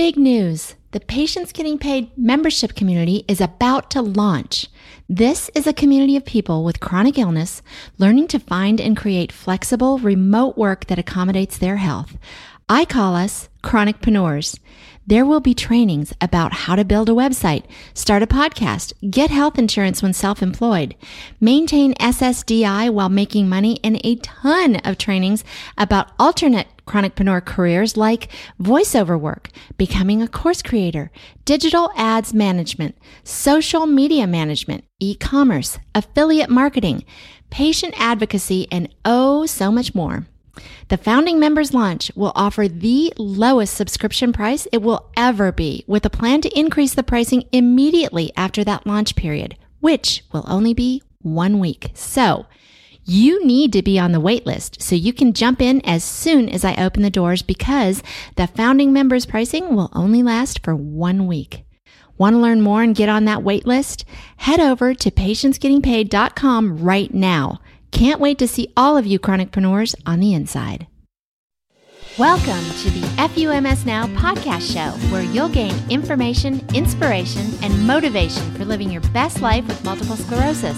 Big news! The Patients Getting Paid membership community is about to launch. This is a community of people with chronic illness learning to find and create flexible, remote work that accommodates their health. I call us chronicpreneurs. There will be trainings about how to build a website, start a podcast, get health insurance when self-employed, maintain SSDI while making money, and a ton of trainings about alternate chronicpreneur careers like voiceover work, becoming a course creator, digital ads management, social media management, e-commerce, affiliate marketing, patient advocacy, and oh, so much more. The founding members launch will offer the lowest subscription price it will ever be with a plan to increase the pricing immediately after that launch period, which will only be one week. So you need to be on the wait list so you can jump in as soon as I open the doors because the founding members pricing will only last for one week. Want to learn more and get on that wait list? Head over to patientsgettingpaid.com right now. Can't wait to see all of you chronicpreneurs on the inside. Welcome to the FUMS Now podcast show, where you'll gain information, inspiration, and motivation for living your best life with multiple sclerosis.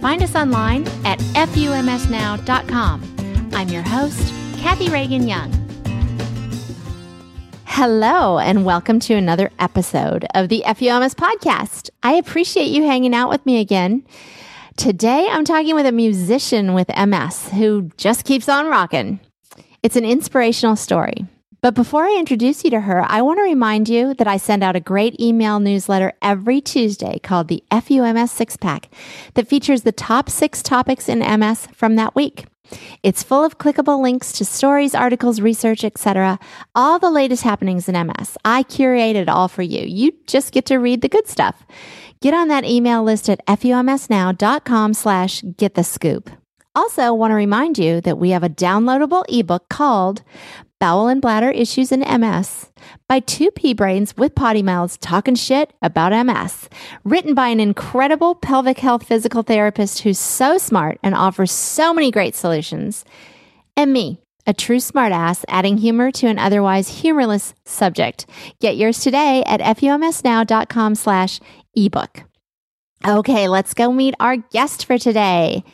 Find us online at FUMSnow.com. I'm your host, Kathy Reagan Young. Hello, and welcome to another episode of the FUMS podcast. I appreciate you hanging out with me again. Today, I'm talking with a musician with MS who just keeps on rocking. It's an inspirational story. But before I introduce you to her, I want to remind you that I send out a great email newsletter every Tuesday called the FUMS Six Pack that features the top six topics in MS from that week. It's full of clickable links to stories, articles, research, etc. All the latest happenings in MS. I curate it all for you. You just get to read the good stuff. Get on that email list at fumsnow.com slash get the scoop. Also, want to remind you that we have a downloadable ebook called Bowel and Bladder Issues in MS by two pea brains with potty mouths talking shit about MS. Written by an incredible pelvic health physical therapist who's so smart and offers so many great solutions. And me, a true smartass adding humor to an otherwise humorless subject. Get yours today at fumsnow.com slash ebook. Okay, let's go meet our guest for today.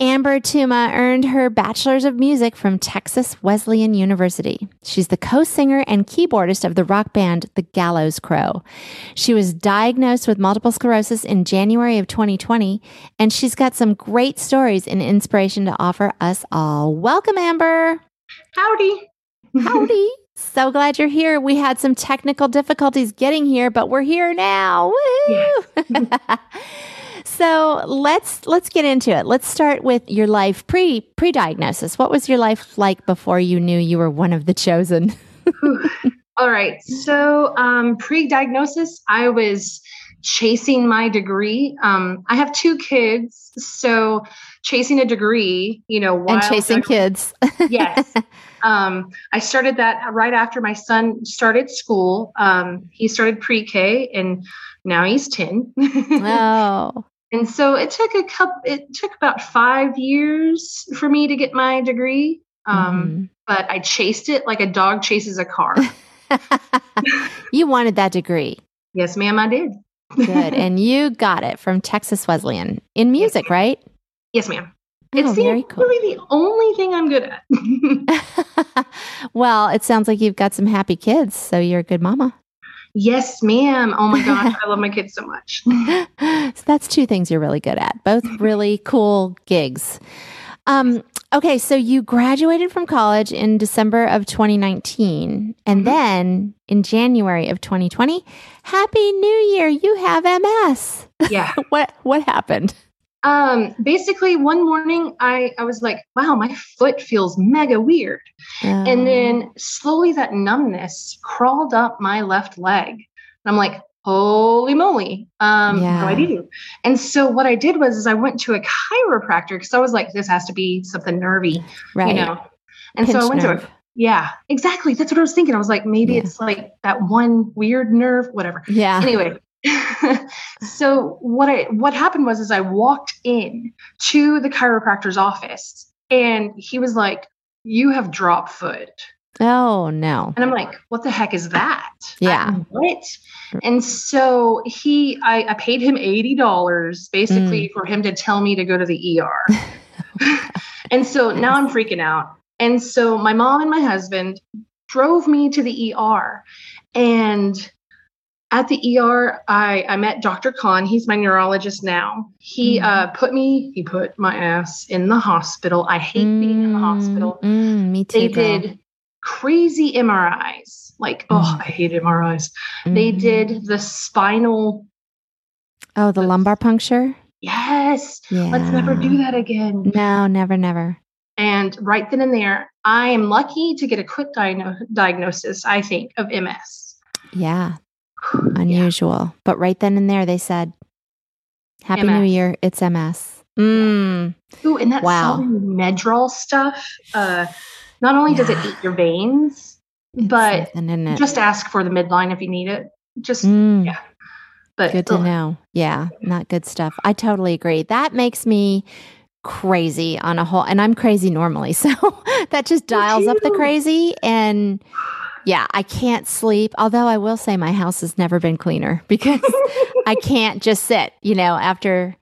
Amber Tuma earned her Bachelor's of Music from Texas Wesleyan University. She's the co singer and keyboardist of the rock band The Gallows Crow. She was diagnosed with multiple sclerosis in January of 2020, and she's got some great stories and inspiration to offer us all. Welcome, Amber. Howdy. Howdy. So glad you're here. We had some technical difficulties getting here, but we're here now. So let's let's get into it. Let's start with your life pre pre diagnosis. What was your life like before you knew you were one of the chosen? All right. So um, pre diagnosis, I was chasing my degree. Um, I have two kids, so chasing a degree, you know, and chasing kids. yes. Um, I started that right after my son started school. Um, he started pre-K, and now he's ten. oh. And so it took a couple. It took about five years for me to get my degree. Um, mm-hmm. But I chased it like a dog chases a car. you wanted that degree. Yes, ma'am, I did. Good. And you got it from Texas Wesleyan in music, yes, right? Yes, ma'am. Oh, it's the, cool. really the only thing I'm good at. well, it sounds like you've got some happy kids, so you're a good mama. Yes, ma'am. Oh my gosh, I love my kids so much. so that's two things you're really good at. Both really cool gigs. Um, okay, so you graduated from college in December of 2019, and mm-hmm. then in January of 2020, Happy New Year! You have MS. Yeah. what what happened? um basically one morning i i was like wow my foot feels mega weird and then oh. slowly that numbness crawled up my left leg and i'm like holy moly um yeah. what do i do and so what i did was is i went to a chiropractor because i was like this has to be something nervy right you know and Pinch so i went nerve. to a yeah, exactly. That's what I was thinking. I was like, maybe yeah. it's like that one weird nerve, whatever. Yeah. Anyway, so what I what happened was is I walked in to the chiropractor's office and he was like, "You have drop foot." Oh no. And I'm like, what the heck is that? Yeah. I, what? And so he, I, I paid him $80 basically mm. for him to tell me to go to the ER. and so now I'm freaking out. And so my mom and my husband drove me to the ER. And at the ER, I, I met Dr. Khan. He's my neurologist now. He mm. uh, put me, he put my ass in the hospital. I hate mm. being in the hospital. Mm, me too. They girl. did crazy MRIs. Like, oh, mm. I hate MRIs. They mm-hmm. did the spinal. Oh, the, the lumbar puncture? Yes. Yeah. Let's never do that again. No, never, never. And right then and there, I am lucky to get a quick diagnosis, I think, of MS. Yeah. Unusual. Yeah. But right then and there, they said, Happy MS. New Year. It's MS. Mm. Ooh, and that wow. Medrol stuff. Uh, not only yeah. does it eat your veins, it's but just ask for the midline if you need it. Just, mm. yeah. But good to ugh. know. Yeah, not good stuff. I totally agree. That makes me crazy on a whole, and I'm crazy normally. So that just dials up the crazy. And yeah, I can't sleep. Although I will say my house has never been cleaner because I can't just sit, you know, after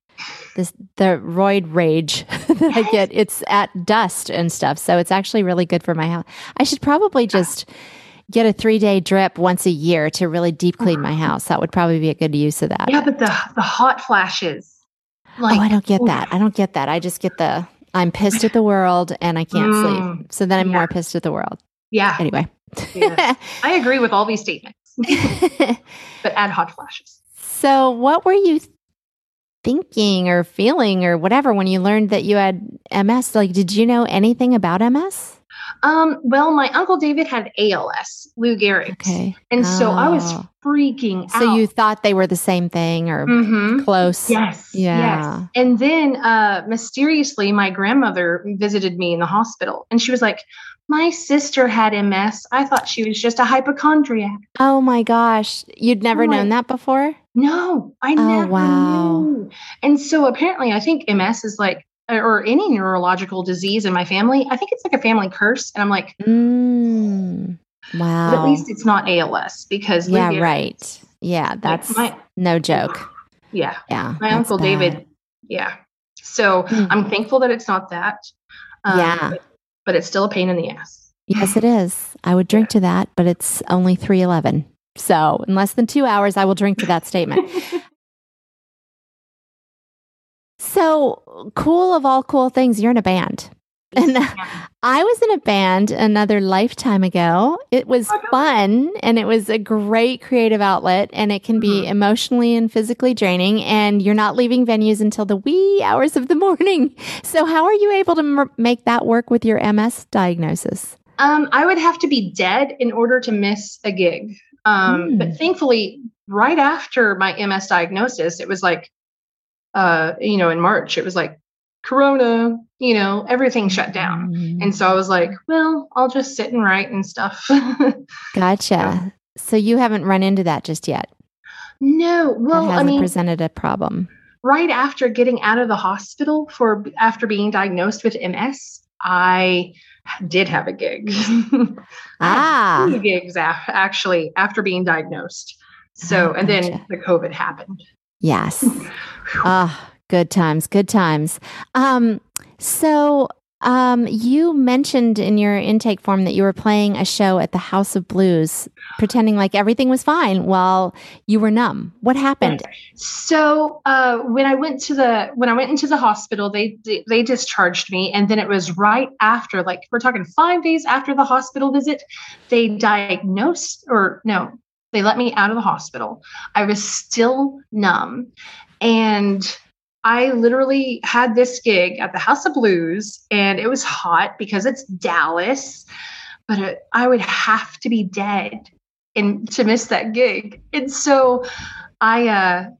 this the roid rage that I get. It's at dust and stuff. So it's actually really good for my house. I should probably just get a three day drip once a year to really deep clean my house. That would probably be a good use of that. Yeah, but the the hot flashes. Like, oh, I don't get that. I don't get that. I just get the I'm pissed at the world and I can't mm, sleep. So then I'm yeah. more pissed at the world. Yeah. Anyway. I agree with all these statements. but add hot flashes. So what were you thinking or feeling or whatever when you learned that you had MS? Like, did you know anything about MS? Um, well, my uncle David had ALS, Lou Gehrig's. Okay. And oh. so I was oh. freaking so out. So you thought they were the same thing or mm-hmm. close? Yes. Yeah. Yes. And then uh, mysteriously, my grandmother visited me in the hospital and she was like, my sister had MS. I thought she was just a hypochondriac. Oh my gosh. You'd never I'm known that before? No, I oh, never wow. knew. And so apparently, I think MS is like or any neurological disease in my family, I think it's like a family curse. And I'm like, mm, wow. But at least it's not ALS because yeah, right. Yeah, that's like my, no joke. Yeah, yeah. My uncle bad. David. Yeah. So mm. I'm thankful that it's not that. Um, yeah, but, but, it's still a pain in the ass. Yes, it is. I would drink to that, but it's only three eleven. So in less than two hours, I will drink to that statement. So cool of all cool things, you're in a band. And I was in a band another lifetime ago. It was oh, fun and it was a great creative outlet and it can be mm-hmm. emotionally and physically draining and you're not leaving venues until the wee hours of the morning. So how are you able to m- make that work with your MS diagnosis? Um, I would have to be dead in order to miss a gig. Um, mm. But thankfully, right after my MS diagnosis, it was like uh, you know, in March, it was like Corona, you know, everything shut down. Mm. And so I was like, well, I'll just sit and write and stuff. gotcha. So you haven't run into that just yet? No. Well, I mean, presented a problem. Right after getting out of the hospital for after being diagnosed with MS, I did have a gig. ah, two gigs actually after being diagnosed. So, oh, and then the COVID happened. Yes. Ah, good times, good times. Um, so um, you mentioned in your intake form that you were playing a show at the House of Blues, pretending like everything was fine while you were numb. What happened? So uh, when I went to the when I went into the hospital, they they discharged me, and then it was right after, like we're talking five days after the hospital visit, they diagnosed or no, they let me out of the hospital. I was still numb. And I literally had this gig at the House of Blues, and it was hot because it's Dallas, but it, I would have to be dead and to miss that gig. And so I, uh,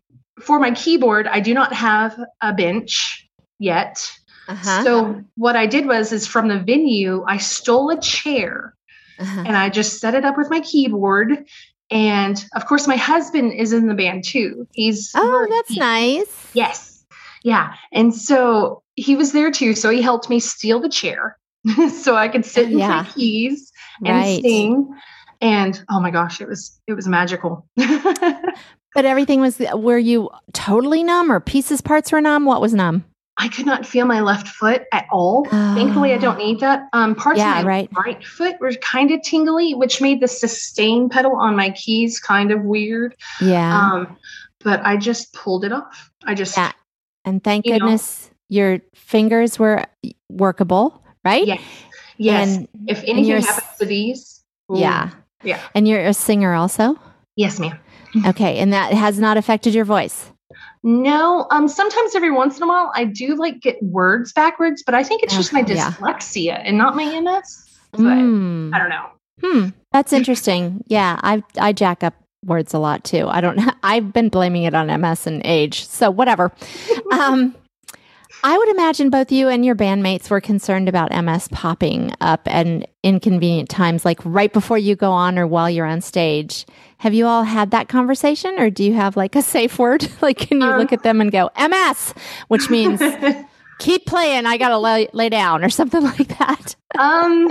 for my keyboard, I do not have a bench yet. Uh-huh. So what I did was, is from the venue, I stole a chair uh-huh. and I just set it up with my keyboard and of course, my husband is in the band too. He's oh, that's he, nice. Yes, yeah. And so he was there too. So he helped me steal the chair so I could sit and yeah. play keys and Right. sing. And oh my gosh, it was it was magical. But everything was, were you totally numb or pieces, parts were numb? What was numb? I could not feel my left foot at all. Thankfully, I don't need that. Um, parts Yeah, of my right. right foot were kind of tingly, which made the sustain pedal on my keys kind of weird. Yeah. Um, but I just pulled it off. I just Yeah. and thank you know. goodness your fingers were workable, right? Yes. yes. And, if anything happens to these, ooh, yeah. yeah. And you're a singer also? yes, ma'am. Okay. And that has not affected your voice. No, um, sometimes every once in a while I do like get words backwards, but I think it's just my Okay, yeah. dyslexia and not my MS. But Hmm. I don't know. Hmm. That's interesting. Yeah. I, I jack up words a lot too. I don't I've been blaming it on MS and age. So whatever. um, I would imagine both you and your bandmates were concerned about MS popping up at inconvenient times, like right before you go on or while you're on stage. Have you all had that conversation, or do you have like a safe word? like, can you Um, look at them and go MS, which means keep playing. I gotta lay, lay down or something like that. um,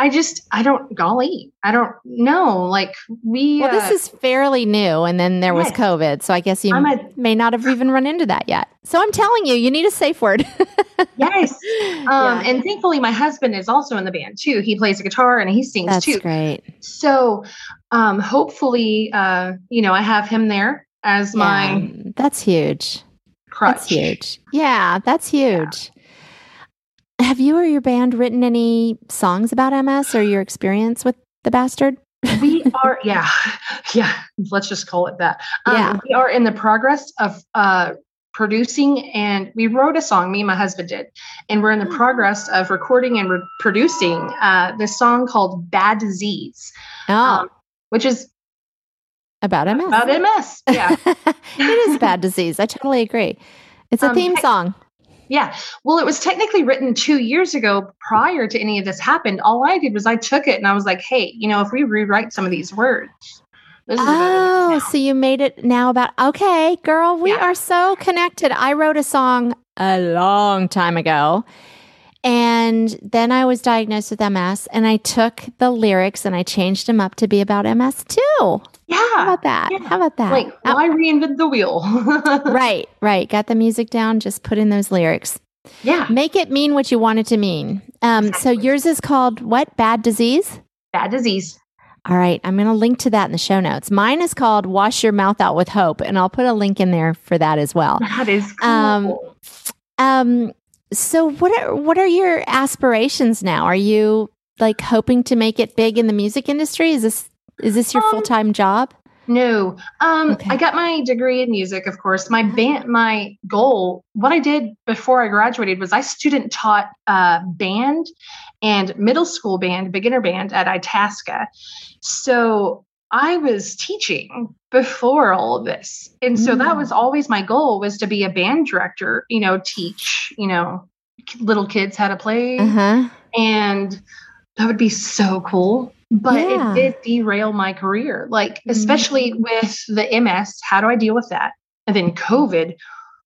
I just I don't golly, I don't know. Like we Well, uh, this is fairly new, and then there was COVID, so I guess you a- may not have even run into that yet. So I'm telling you, you need a safe word. yes. Um, Yeah. and thankfully my husband is also in the band too. He plays the guitar and he sings That's too. great. So um hopefully uh, you know, I have him there as my that's huge. Crutch. That's huge. Yeah, that's huge. Have you or your band written any songs about MS or your experience with the bastard? we are yeah yeah let's just call it that um, Yeah. we are in the progress of uh producing and we wrote a song me and my husband did and we're in the Hmm. progress of recording and re- producing uh this song called bad disease Oh, um, which is about MS. about ms yeah it is a bad disease. I totally agree. It's a Um, theme song. yeah well it was technically written two years ago prior to any of this happened all i did was i took it and i was like hey you know if we rewrite some of these words this is about Oh, so you made it now about okay, girl, we Yeah. are so connected. I wrote a song a long time ago. And then I was diagnosed with MS and I took the lyrics and I changed them up to be about MS too. Yeah. How about that? Yeah. How about that? like Oh, why reinvent the wheel right, right. Got the music down, just put in those lyrics. yeah Make it mean what you want it to mean. Um, so yours is called what? Bad disease? bad disease All right, I'm going to link to that in the show notes. Mine is called Wash Your Mouth Out with Hope, and I'll put a link in there for that as well. that is cool. Um, Um, so what are what are your aspirations now? Are you like hoping to make it big in the music industry? Is this is this your Um, full time job? no um Okay. i got my degree in music of course my band my goal what i did before i graduated was i student taught uh, band and middle school band beginner band at itasca so i was teaching before all of this and so that Mm. was always my goal was to be a band director you know teach you know little kids how to play Uh huh. and that would be so cool but Yeah. it did derail my career like Mhm. especially with the ms how do i deal with that and then covid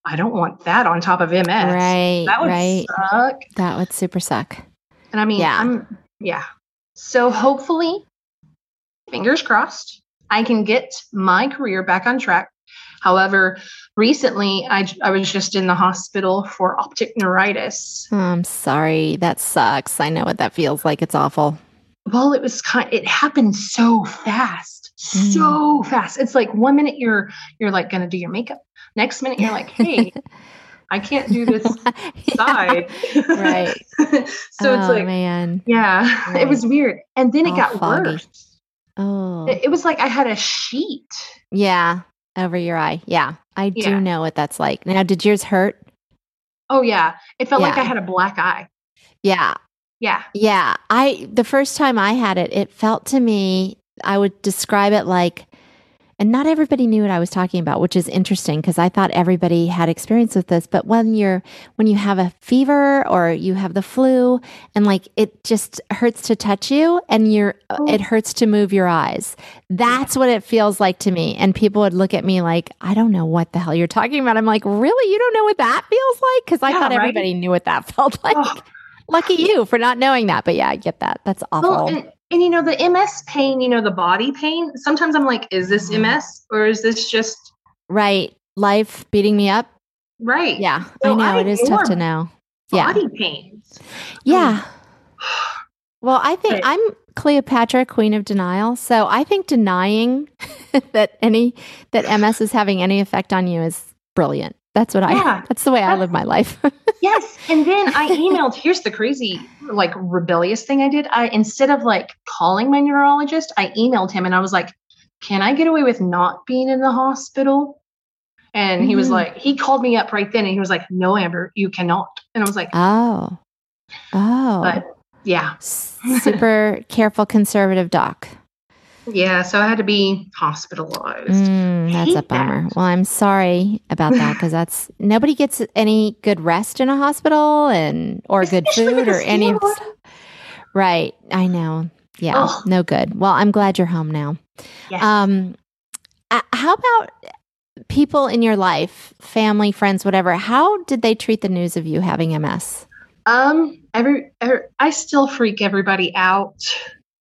i don't want that on top of ms Right. that would right. suck That would super suck. and i mean Yeah. i'm yeah so hopefully fingers crossed i can get my career back on track however recently i, I was just in the hospital for optic neuritis Oh, I'm sorry. That sucks. I know what that feels like. It's awful. well it was kind it happened so fast Mm. so fast it's like one minute you're you're like gonna do your makeup next minute you're like hey i can't do this side Right. so it's oh, like man. yeah it was weird and then it All got foggy. worse Oh. it, was like i had a sheet Yeah, over your eye. Yeah, I do Yeah. know what that's like. Now, did yours hurt? oh yeah it felt like i had a black eye Yeah, yeah yeah. I the first time I had it, it felt to me. I would describe it like, and not everybody knew what I was talking about, which is interesting because I thought everybody had experience with this. But when you're when you have a fever or you have the flu, and like it just hurts to touch you, and you're Oh. it hurts to move your eyes. That's what it feels like to me. And people would look at me like, I don't know what the hell you're talking about. I'm like, really? You don't know what that feels like? Because I Yeah, thought right? everybody knew what that felt like. Oh. Lucky you for not knowing that. But yeah, I get that. That's awful. well and and you know the ms pain you know the body pain sometimes i'm like is this ms Mm-hmm. or is this pain you know the body pain sometimes i'm like is this ms or is this just Right. Life beating me up. right Yeah. So I know. I it is tough to know. Yeah. body pains Yeah. Well, I think Right. I'm Cleopatra, queen of denial. So I think denying that any that MS is having any effect on you is brilliant. That's what I Yeah. that's the way I live my life. yes and then i emailed here's the crazy like rebellious thing i did i instead of like calling my neurologist i emailed him and i was like can i get away with not being in the hospital and he was Mhm. like he called me up right then and he was like no amber you cannot and i was like oh. Oh. but yeah Super careful conservative doc. Yeah so i had to be hospitalized Mm, that's a bummer. that. Well, I'm sorry about that because that's nobody gets any good rest in a hospital and or good Especially with food or any of skin st- Right. I know. Yeah. Ugh. No good. Well, I'm glad you're home now. Yes. Um how about people in your life, family, friends, whatever? How did they treat the news of you having MS? Um, every, every I still freak everybody out.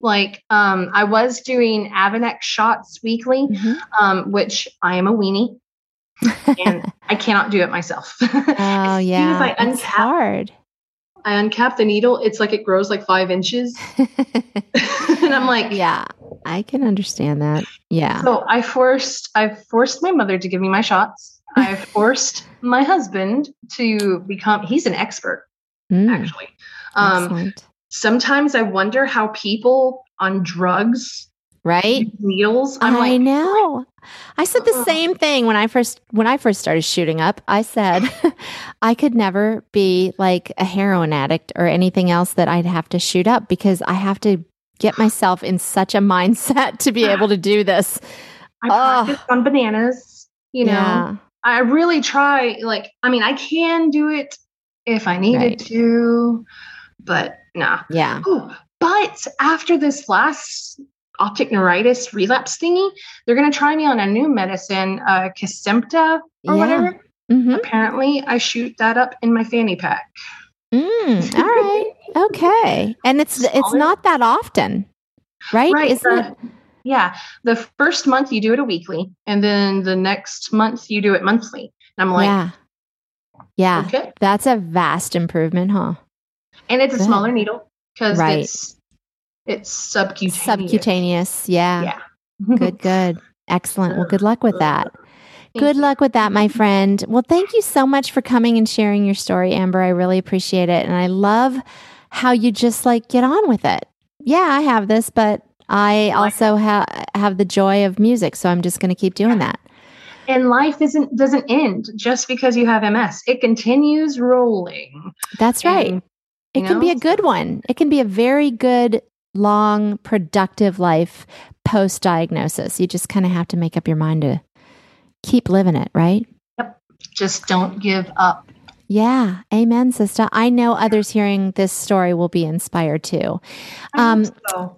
Like, um, I was doing Avonex shots weekly, um, which I am a weenie and I cannot do it myself. Oh yeah. I it's uncap, hard. I uncap the needle, it's like it grows like five inches, and I'm like, yeah. I can understand that. Yeah. So I forced, I forced my mother to give me my shots. I forced my husband to become. He's an expert, Mm, actually. Um, excellent. Sometimes I wonder how people on drugs Right? needles. I'm I like, know. I said the Ugh. same thing when I first when I first started shooting up. I said I could never be like a heroin addict or anything else that I'd have to shoot up because I have to get myself in such a mindset to be able to do this. I practice on bananas. You know, Yeah. I really try. Like, I mean, I can do it if I needed Right. to, but nah. Yeah. Oh, but after this last optic neuritis relapse thingy, they're going to try me on a new medicine, uh, Kesimpta or Yeah. whatever. hmm Apparently, I shoot that up in my fanny pack. Mm, all right. Okay. And it's it's not that often. Right? Right. Isn't uh, it? Yeah. The first month you do it a weekly, and then the next month you do it monthly. And I'm like, yeah. Yeah. okay. That's a vast improvement, huh? And it's a Good. smaller needle because Right. it's it's subcutaneous. Subcutaneous. Yeah. Yeah. Good, good. Excellent. Well, good luck with that. Thank Good you. luck with that, my friend. Well, thank you so much for coming and sharing your story, Amber. I really appreciate it. And I love how you just like get on with it. Yeah, I have this, but I also ha- have the joy of music. So I'm just going to keep doing that. And life isn't doesn't end just because you have MS. It continues rolling. That's right. And, It you can be a good one. It can be a very good, long, productive life post diagnosis. You just kind of have to make up your mind to keep living it, right? Yep. Just don't give up. Yeah. Amen, sister. I know others hearing this story will be inspired too. Um, so.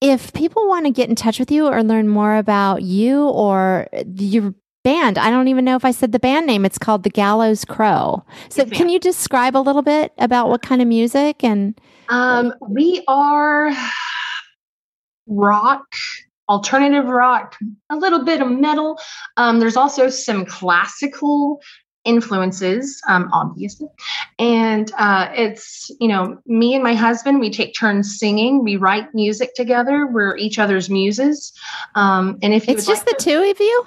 If people want to get in touch with you or learn more about you or your band, I don't even know if I said the band name. It's called The Gallows Crow. So, Yes, can you describe a little bit about what kind of music and Um, we are rock, alternative rock, a little bit of metal. Um, there's also some classical influences, um, obviously. And uh, it's, you know, me and my husband, we take turns singing. We write music together. We're each other's muses. Um, and if you it's just like the to- two of you?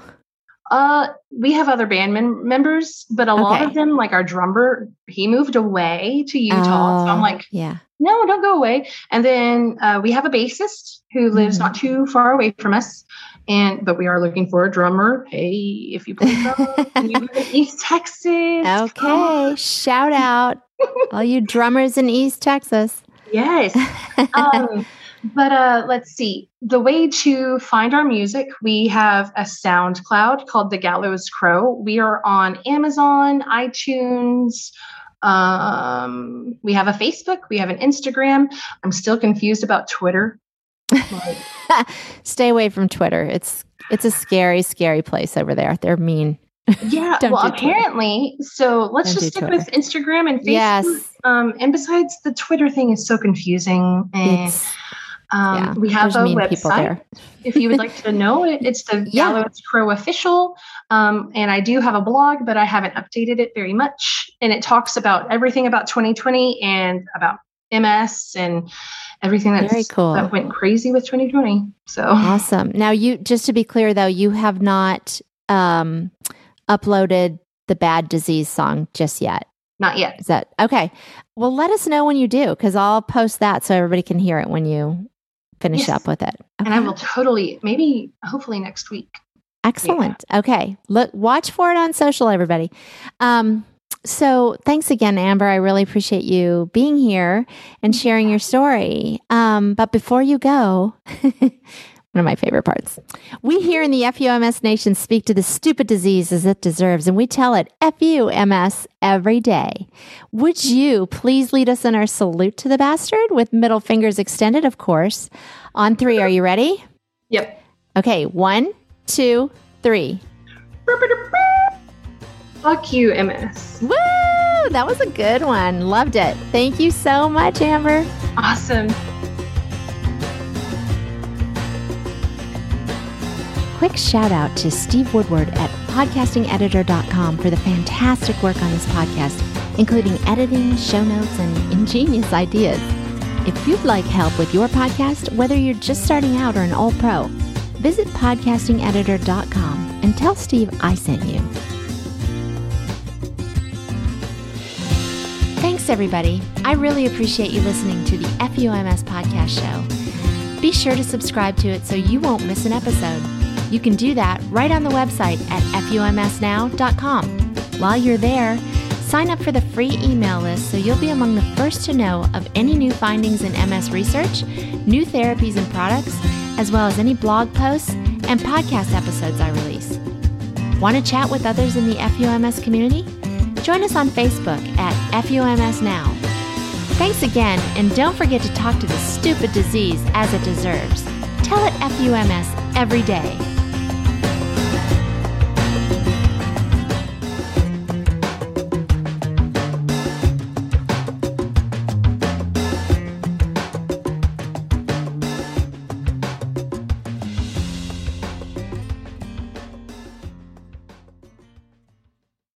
Uh, we have other band mem- members, but a lot of them, like our drummer, he moved away to Utah. so I'm Oh, like, yeah. no, don't go away. And then uh, we have a bassist who lives Mm-hmm. not too far away from us. And but we are looking for a drummer. Hey, if you play drums and you live in East Texas, Okay. Shout out all you drummers in East Texas. Yes. um, but uh, let's see. The way to find our music, we have a SoundCloud called The Gallows Crow. We are on Amazon, iTunes. Um, we have a Facebook. We have an Instagram. I'm still confused about Twitter. Like, Stay away from Twitter. It's it's a scary, scary place over there. They're mean. yeah. Well, do Twitter. apparently, so let's Don't just stick with Instagram and Facebook. Yes. Um, and besides, the Twitter thing is so confusing. Um, yeah, we have a website. if you would like to know it, it's the yeah. Gallows Crow official. Um, and I do have a blog, but I haven't updated it very much. And it talks about everything about 2020 and about MS and everything that's very cool. that went crazy with 2020. So awesome. Now, you just to be clear though, you have not um, uploaded the bad disease song just yet. Not yet. Is that okay? Well, let us know when you do because I'll post that so everybody can hear it when you finish yes. up with it. Okay. And I will totally, maybe, hopefully next week. Excellent. Yeah. Okay. Look, watch for it on social, everybody. Um, so thanks again, Amber. I really appreciate you being here and sharing your story. Um, but before you go, one of my favorite parts. We here in the FUMS Nation speak to the stupid disease as it deserves, and we tell it FUMS every day. Would you please lead us in our salute to the bastard with middle fingers extended, of course? On three, are you ready? Yep. Okay, one, two, three. Fuck you, MS. Woo! That was a good one. Loved it. Thank you so much, Amber. Awesome. Quick shout out to Steve Woodward at podcastingeditor.com for the fantastic work on this podcast, including editing, show notes, and ingenious ideas. If you'd like help with your podcast, whether you're just starting out or an old pro, visit podcastingeditor.com and tell Steve I sent you. Thanks, everybody. I really appreciate you listening to the FUMS podcast show. Be sure to subscribe to it so you won't miss an episode. You can do that right on the website at FUMSnow.com. While you're there, sign up for the free email list so you'll be among the first to know of any new findings in MS research, new therapies and products, as well as any blog posts and podcast episodes I release. Want to chat with others in the FUMS community? Join us on Facebook at FUMS Now. Thanks again, and don't forget to talk to the stupid disease as it deserves. Tell it FUMS every day.